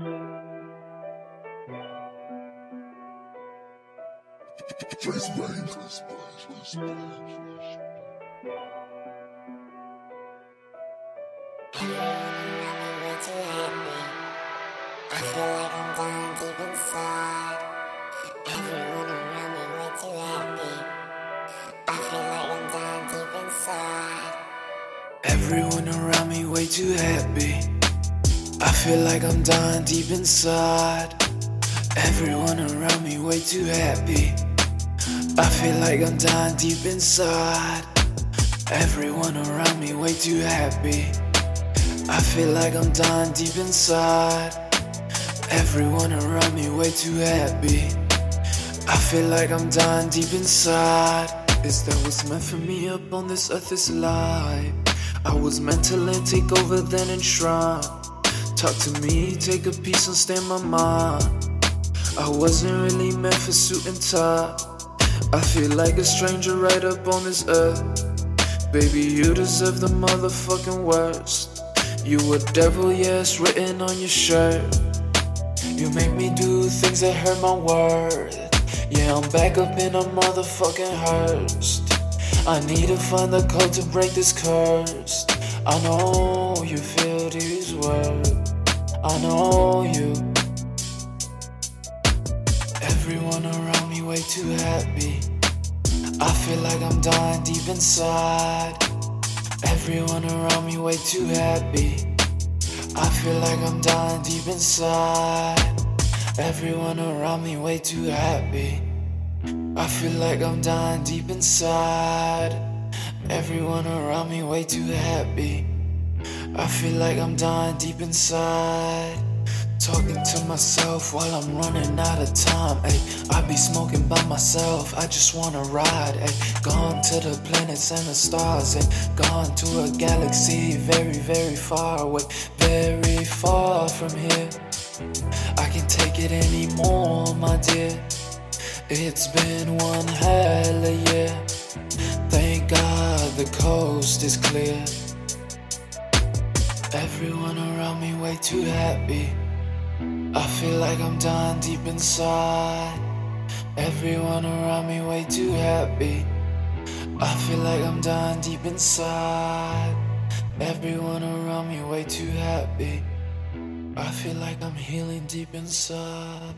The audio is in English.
I feel like I'm dying deep inside. Everyone around me way too happy. I feel like I'm dying deep inside. Everyone around me way too happy. I feel like I'm dying deep inside. Everyone around me way too happy. I feel like I'm dying deep inside. Everyone around me way too happy. I feel like I'm dying deep inside. Everyone around me way too happy. I feel like I'm dying deep inside. Is that what's meant for me up on this earth is life? I was meant to let take over then enshrine. Talk to me, take a piece and stay my mind. I wasn't really meant for suit and tie. I feel like a stranger right up on this earth. Baby, you deserve the motherfucking worst. You a devil, yes, written on your shirt. You make me do things that hurt my worth. Yeah, I'm back up in a motherfucking hearse. I need to find the code to break this curse. I know you feel. I know you. Everyone around me way too happy. I feel like I'm dying deep inside. Everyone around me way too happy. I feel like I'm dying deep inside. Everyone around me way too happy. I feel like I'm dying deep inside. Everyone around me way too happy. I feel like I'm dying deep inside. Talking to myself while I'm running out of time. Ay, I be smoking by myself. I just wanna ride. Ay, gone to the planets and the stars. Ay, gone to a galaxy very, very far away. Very far from here. I can't take it anymore, my dear. It's been one hell of a year. Thank God the coast is clear. Everyone around me way too happy. I feel like I'm dying deep inside. Everyone around me way too happy. I feel like I'm dying deep inside. Everyone around me way too happy. I feel like I'm healing deep inside.